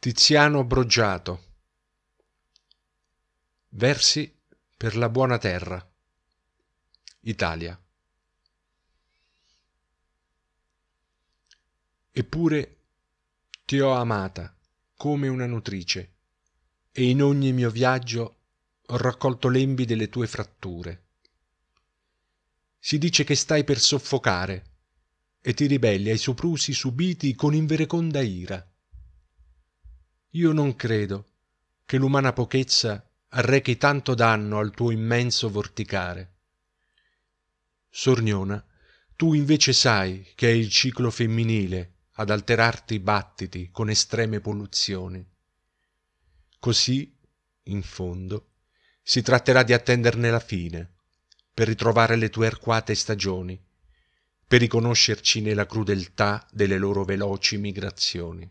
Tiziano Broggiato Versi per la buona terra Italia. Eppure ti ho amata come una nutrice e in ogni mio viaggio ho raccolto lembi delle tue fratture. Si dice che stai per soffocare e ti ribelli ai soprusi subiti con invereconda ira io non credo che l'umana pochezza arrechi tanto danno al tuo immenso vorticare. Sorniona, tu invece sai che è il ciclo femminile ad alterarti i battiti con estreme polluzioni. Così, in fondo, si tratterà di attenderne la fine, per ritrovare le tue arquate stagioni, per riconoscerci nella crudeltà delle loro veloci migrazioni.